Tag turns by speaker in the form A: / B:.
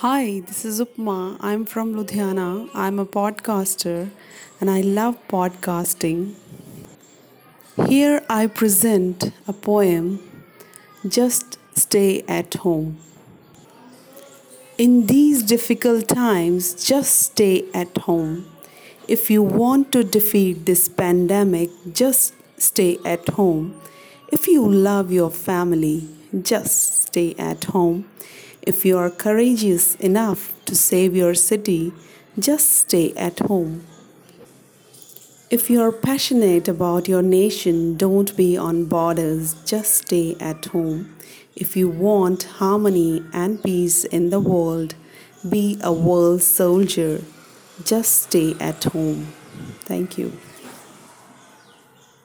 A: Hi, this is Upma. I'm from Ludhiana. I'm a podcaster and I love podcasting. Here I present a poem, Just Stay at Home. In these difficult times, just stay at home. If you want to defeat this pandemic, just stay at home. If you love your family, just stay at home. If you are courageous enough to save your city, just stay at home. If you are passionate about your nation, don't be on borders, just stay at home. If you want harmony and peace in the world, be a world soldier, just stay at home. Thank you.